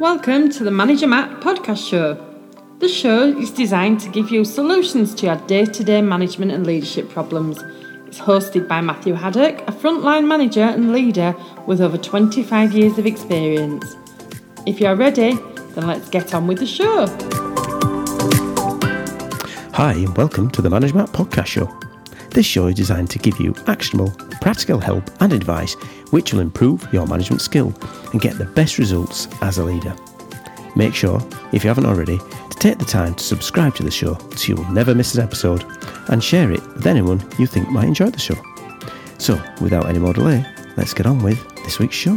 Welcome to the Manager Matt podcast show. The show is designed to give you solutions to your day to day management and leadership problems. It's hosted by Matthew Haddock, a frontline manager and leader with over 25 years of experience. If you're ready, then let's get on with the show. Hi, and welcome to the Manager Matt podcast show. This show is designed to give you actionable, practical help and advice which will improve your management skill and get the best results as a leader. Make sure, if you haven't already, to take the time to subscribe to the show so you will never miss an episode and share it with anyone you think might enjoy the show. So, without any more delay, let's get on with this week's show.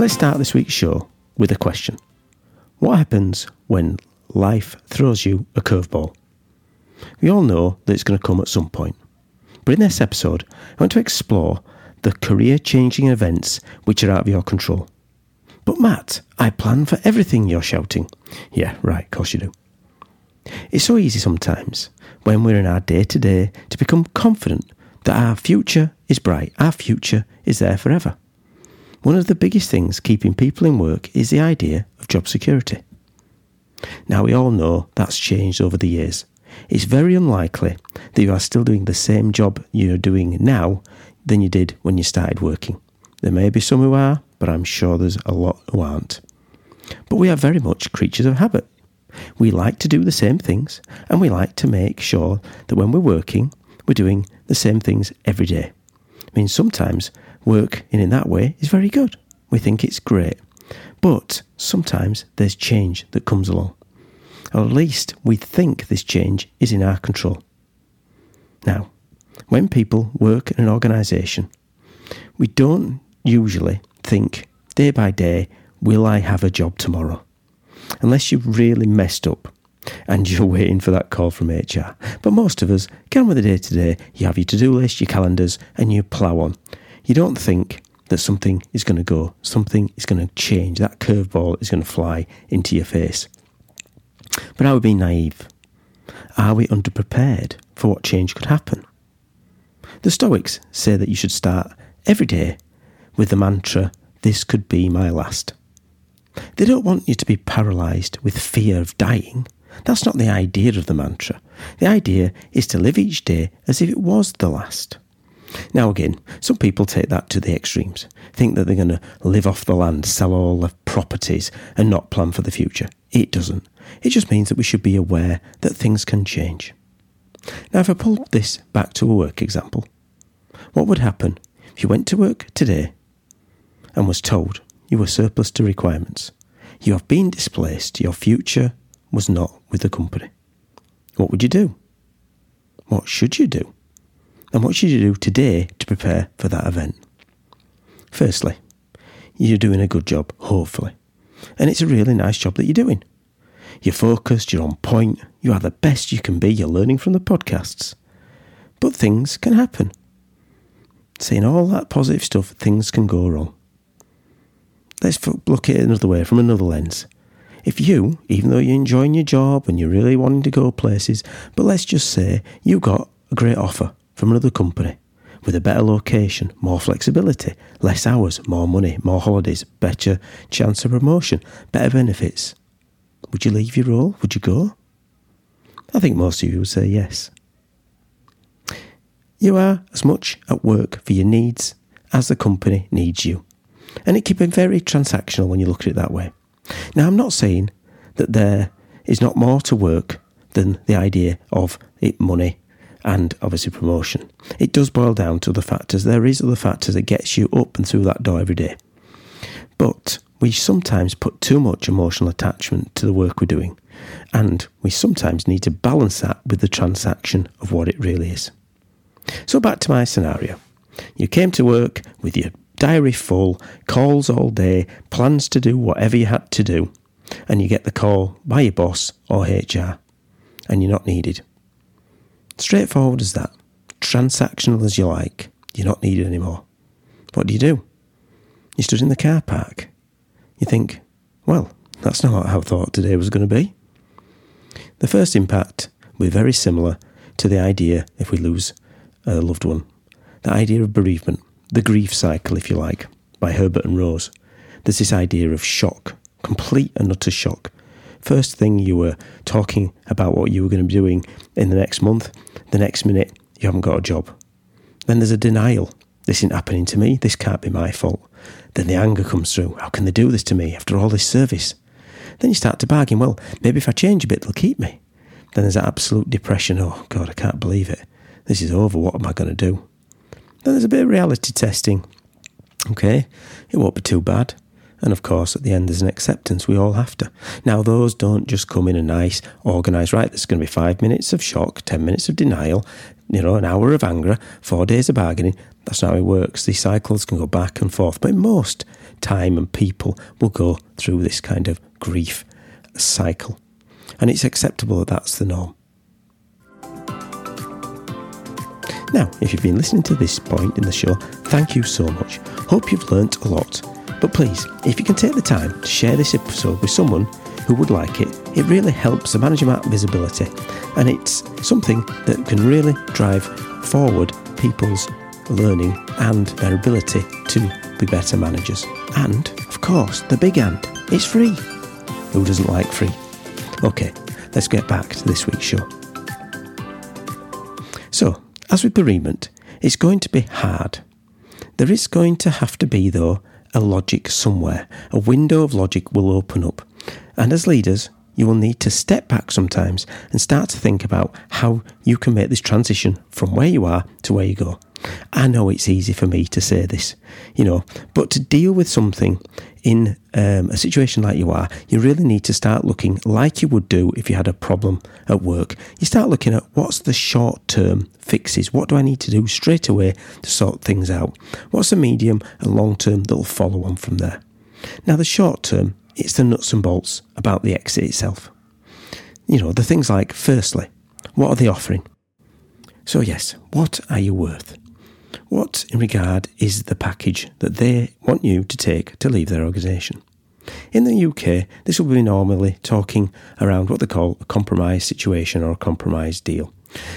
Let's start this week's show with a question What happens when life throws you a curveball? We all know that it's going to come at some point. But in this episode, I want to explore the career changing events which are out of your control. But Matt, I plan for everything you're shouting. Yeah, right, of course you do. It's so easy sometimes when we're in our day to day to become confident that our future is bright, our future is there forever. One of the biggest things keeping people in work is the idea of job security. Now, we all know that's changed over the years. It's very unlikely that you are still doing the same job you're doing now than you did when you started working. There may be some who are, but I'm sure there's a lot who aren't. But we are very much creatures of habit. We like to do the same things, and we like to make sure that when we're working, we're doing the same things every day. I mean, sometimes work in, in that way is very good. We think it's great. But sometimes there's change that comes along or at least we think this change is in our control. Now, when people work in an organisation, we don't usually think day by day, will I have a job tomorrow? Unless you've really messed up and you're waiting for that call from HR. But most of us get on with the day to day, you have your to do list, your calendars, and you plough on. You don't think that something is going to go, something is going to change, that curveball is going to fly into your face. But are we being naive? Are we underprepared for what change could happen? The Stoics say that you should start every day with the mantra, This could be my last. They don't want you to be paralysed with fear of dying. That's not the idea of the mantra. The idea is to live each day as if it was the last. Now, again, some people take that to the extremes, think that they're going to live off the land, sell all their properties, and not plan for the future. It doesn't. It just means that we should be aware that things can change. Now, if I pull this back to a work example, what would happen if you went to work today and was told you were surplus to requirements? You have been displaced, your future was not with the company. What would you do? What should you do? And what should you do today to prepare for that event? Firstly, you're doing a good job, hopefully. And it's a really nice job that you're doing. You're focused, you're on point, you are the best you can be, you're learning from the podcasts. But things can happen. Saying all that positive stuff, things can go wrong. Let's look at it another way, from another lens. If you, even though you're enjoying your job and you're really wanting to go places, but let's just say you got a great offer from another company with a better location, more flexibility, less hours, more money, more holidays, better chance of promotion, better benefits. Would you leave your role? Would you go? I think most of you would say yes. You are as much at work for your needs as the company needs you. And it can be very transactional when you look at it that way. Now, I'm not saying that there is not more to work than the idea of it money and obviously promotion. It does boil down to other factors. There is other factors that gets you up and through that door every day. But we sometimes put too much emotional attachment to the work we're doing, and we sometimes need to balance that with the transaction of what it really is. So back to my scenario. You came to work with your diary full, calls all day, plans to do whatever you had to do, and you get the call by your boss or HR, and you're not needed. Straightforward as that. Transactional as you like. You're not needed anymore. What do you do? You stood in the car park. You think, well, that's not how I thought today was going to be. The first impact will be very similar to the idea if we lose a loved one. The idea of bereavement, the grief cycle, if you like, by Herbert and Rose. there's this idea of shock, complete and utter shock. First thing you were talking about what you were going to be doing in the next month, the next minute you haven't got a job. Then there's a denial. This isn't happening to me. This can't be my fault. Then the anger comes through. How can they do this to me after all this service? Then you start to bargain. Well, maybe if I change a bit, they'll keep me. Then there's that absolute depression. Oh, God, I can't believe it. This is over. What am I going to do? Then there's a bit of reality testing. Okay, it won't be too bad. And of course, at the end, there's an acceptance. We all have to. Now, those don't just come in a nice, organised, right, there's going to be five minutes of shock, 10 minutes of denial, you know, an hour of anger, four days of bargaining. That's not how it works. These cycles can go back and forth. But most time and people will go through this kind of grief cycle. And it's acceptable that that's the norm. Now, if you've been listening to this point in the show, thank you so much. Hope you've learnt a lot. But please, if you can take the time to share this episode with someone who would like it, it really helps the Manager Matt visibility. And it's something that can really drive forward people's learning and their ability to be better managers. And, of course, the big and, it's free. Who doesn't like free? Okay, let's get back to this week's show. So, as with bereavement, it's going to be hard. There is going to have to be, though, a logic somewhere. A window of logic will open up. And as leaders, you will need to step back sometimes and start to think about how you can make this transition from where you are to where you go. I know it's easy for me to say this, you know, but to deal with something in um, a situation like you are, you really need to start looking like you would do if you had a problem at work. You start looking at what's the short term fixes? What do I need to do straight away to sort things out? What's the medium and long term that'll follow on from there? Now, the short term, it's the nuts and bolts about the exit itself. You know, the things like, firstly, what are they offering? So, yes, what are you worth? What, in regard, is the package that they want you to take to leave their organisation? In the UK, this will be normally talking around what they call a compromise situation or a compromise deal.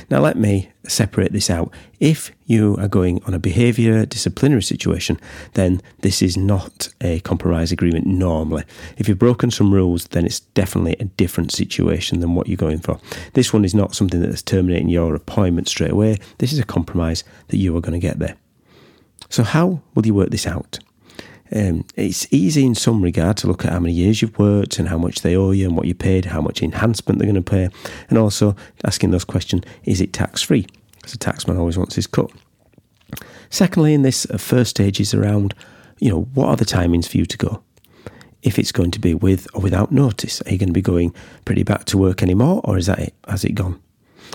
Now, let me separate this out. If you are going on a behaviour disciplinary situation, then this is not a compromise agreement normally. If you've broken some rules, then it's definitely a different situation than what you're going for. This one is not something that is terminating your appointment straight away. This is a compromise that you are going to get there. So, how will you work this out? Um, it's easy in some regard to look at how many years you've worked and how much they owe you and what you paid, how much enhancement they're going to pay, and also asking those questions is it tax free? Because a taxman always wants his cut. Secondly, in this uh, first stage is around, you know, what are the timings for you to go? If it's going to be with or without notice, are you going to be going pretty back to work anymore, or is that it? Has it gone?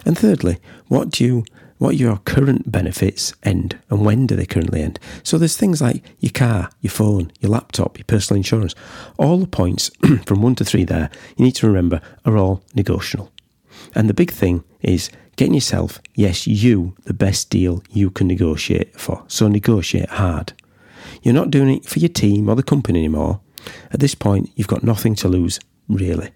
And thirdly, what do you what your current benefits end and when do they currently end. So there's things like your car, your phone, your laptop, your personal insurance. All the points from one to three there, you need to remember, are all negotiable. And the big thing is getting yourself, yes, you, the best deal you can negotiate for. So negotiate hard. You're not doing it for your team or the company anymore. At this point, you've got nothing to lose, really.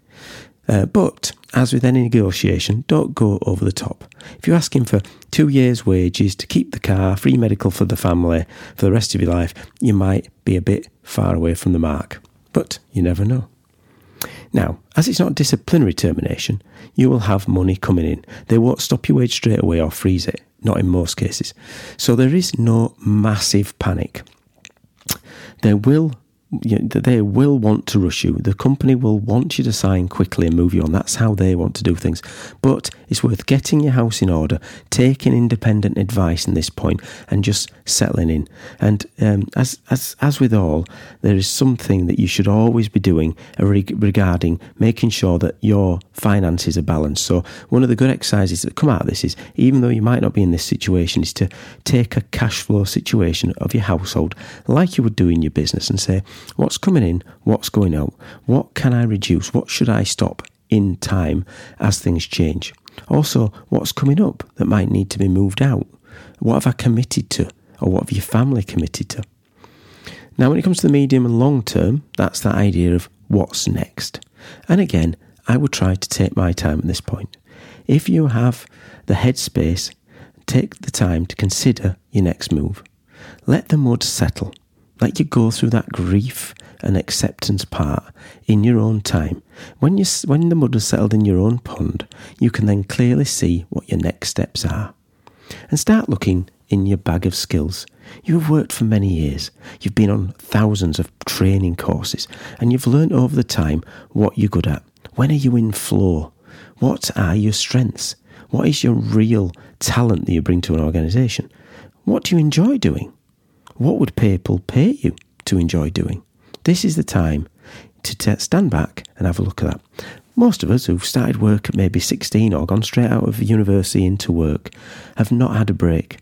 Uh, but as with any negotiation, don't go over the top. If you're asking for two years' wages to keep the car, free medical for the family for the rest of your life, you might be a bit far away from the mark. But you never know. Now, as it's not disciplinary termination, you will have money coming in. They won't stop your wage straight away or freeze it, not in most cases. So there is no massive panic. There will you know, they will want to rush you. The company will want you to sign quickly and move you on. That's how they want to do things. But it's worth getting your house in order, taking independent advice in this point, and just settling in. And um, as as as with all, there is something that you should always be doing regarding making sure that your finances are balanced. So one of the good exercises that come out of this is, even though you might not be in this situation, is to take a cash flow situation of your household like you would do in your business and say What's coming in? What's going out? What can I reduce? What should I stop in time as things change? Also, what's coming up that might need to be moved out? What have I committed to? Or what have your family committed to? Now, when it comes to the medium and long term, that's that idea of what's next. And again, I would try to take my time at this point. If you have the headspace, take the time to consider your next move. Let the mud settle let you go through that grief and acceptance part in your own time. When, you, when the mud has settled in your own pond, you can then clearly see what your next steps are. And start looking in your bag of skills. You have worked for many years, you've been on thousands of training courses, and you've learned over the time what you're good at. When are you in flow? What are your strengths? What is your real talent that you bring to an organisation? What do you enjoy doing? What would people pay you to enjoy doing? This is the time to t- stand back and have a look at that. Most of us who've started work at maybe 16 or gone straight out of university into work have not had a break.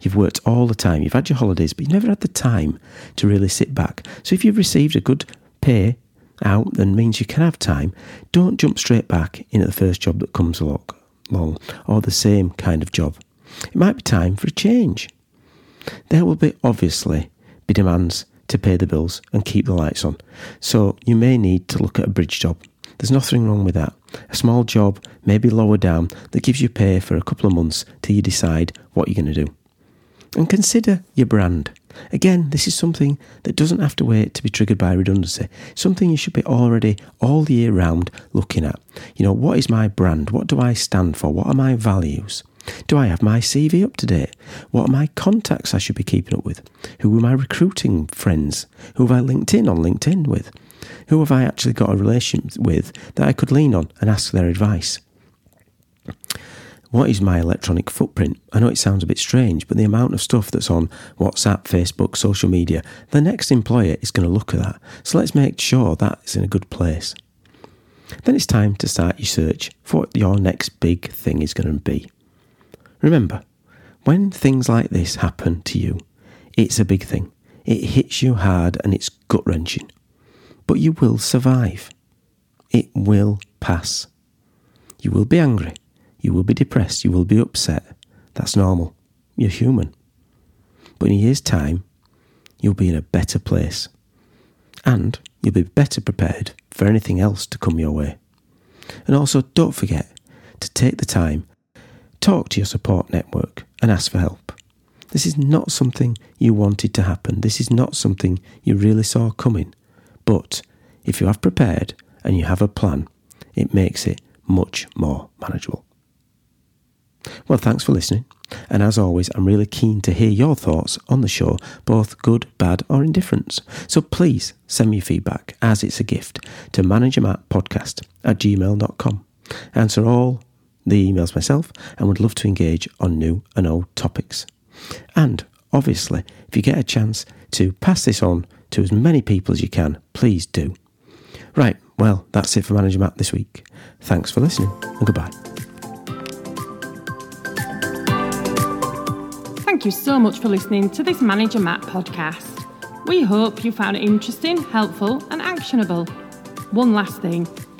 You've worked all the time, you've had your holidays, but you've never had the time to really sit back. So if you've received a good pay out, then means you can have time. Don't jump straight back into the first job that comes along, or the same kind of job. It might be time for a change. There will be obviously be demands to pay the bills and keep the lights on. So you may need to look at a bridge job. There's nothing wrong with that. A small job, maybe lower down, that gives you pay for a couple of months till you decide what you're going to do. And consider your brand. Again, this is something that doesn't have to wait to be triggered by redundancy. Something you should be already all year round looking at. You know, what is my brand? What do I stand for? What are my values? Do I have my CV up to date? What are my contacts I should be keeping up with? Who are my recruiting friends? Who have I linked in on LinkedIn with? Who have I actually got a relationship with that I could lean on and ask their advice? What is my electronic footprint? I know it sounds a bit strange, but the amount of stuff that's on WhatsApp, Facebook, social media, the next employer is going to look at that. So let's make sure that's in a good place. Then it's time to start your search for what your next big thing is going to be. Remember, when things like this happen to you, it's a big thing. It hits you hard and it's gut wrenching. But you will survive. It will pass. You will be angry. You will be depressed. You will be upset. That's normal. You're human. But in a year's time, you'll be in a better place. And you'll be better prepared for anything else to come your way. And also, don't forget to take the time Talk to your support network and ask for help. This is not something you wanted to happen. This is not something you really saw coming. But if you have prepared and you have a plan, it makes it much more manageable. Well, thanks for listening. And as always, I'm really keen to hear your thoughts on the show, both good, bad, or indifference. So please send me feedback as it's a gift to managermattpodcast at gmail.com. Answer all the emails myself and would love to engage on new and old topics. And obviously, if you get a chance to pass this on to as many people as you can, please do. Right, well, that's it for Manager Matt this week. Thanks for listening and goodbye. Thank you so much for listening to this Manager Matt podcast. We hope you found it interesting, helpful, and actionable. One last thing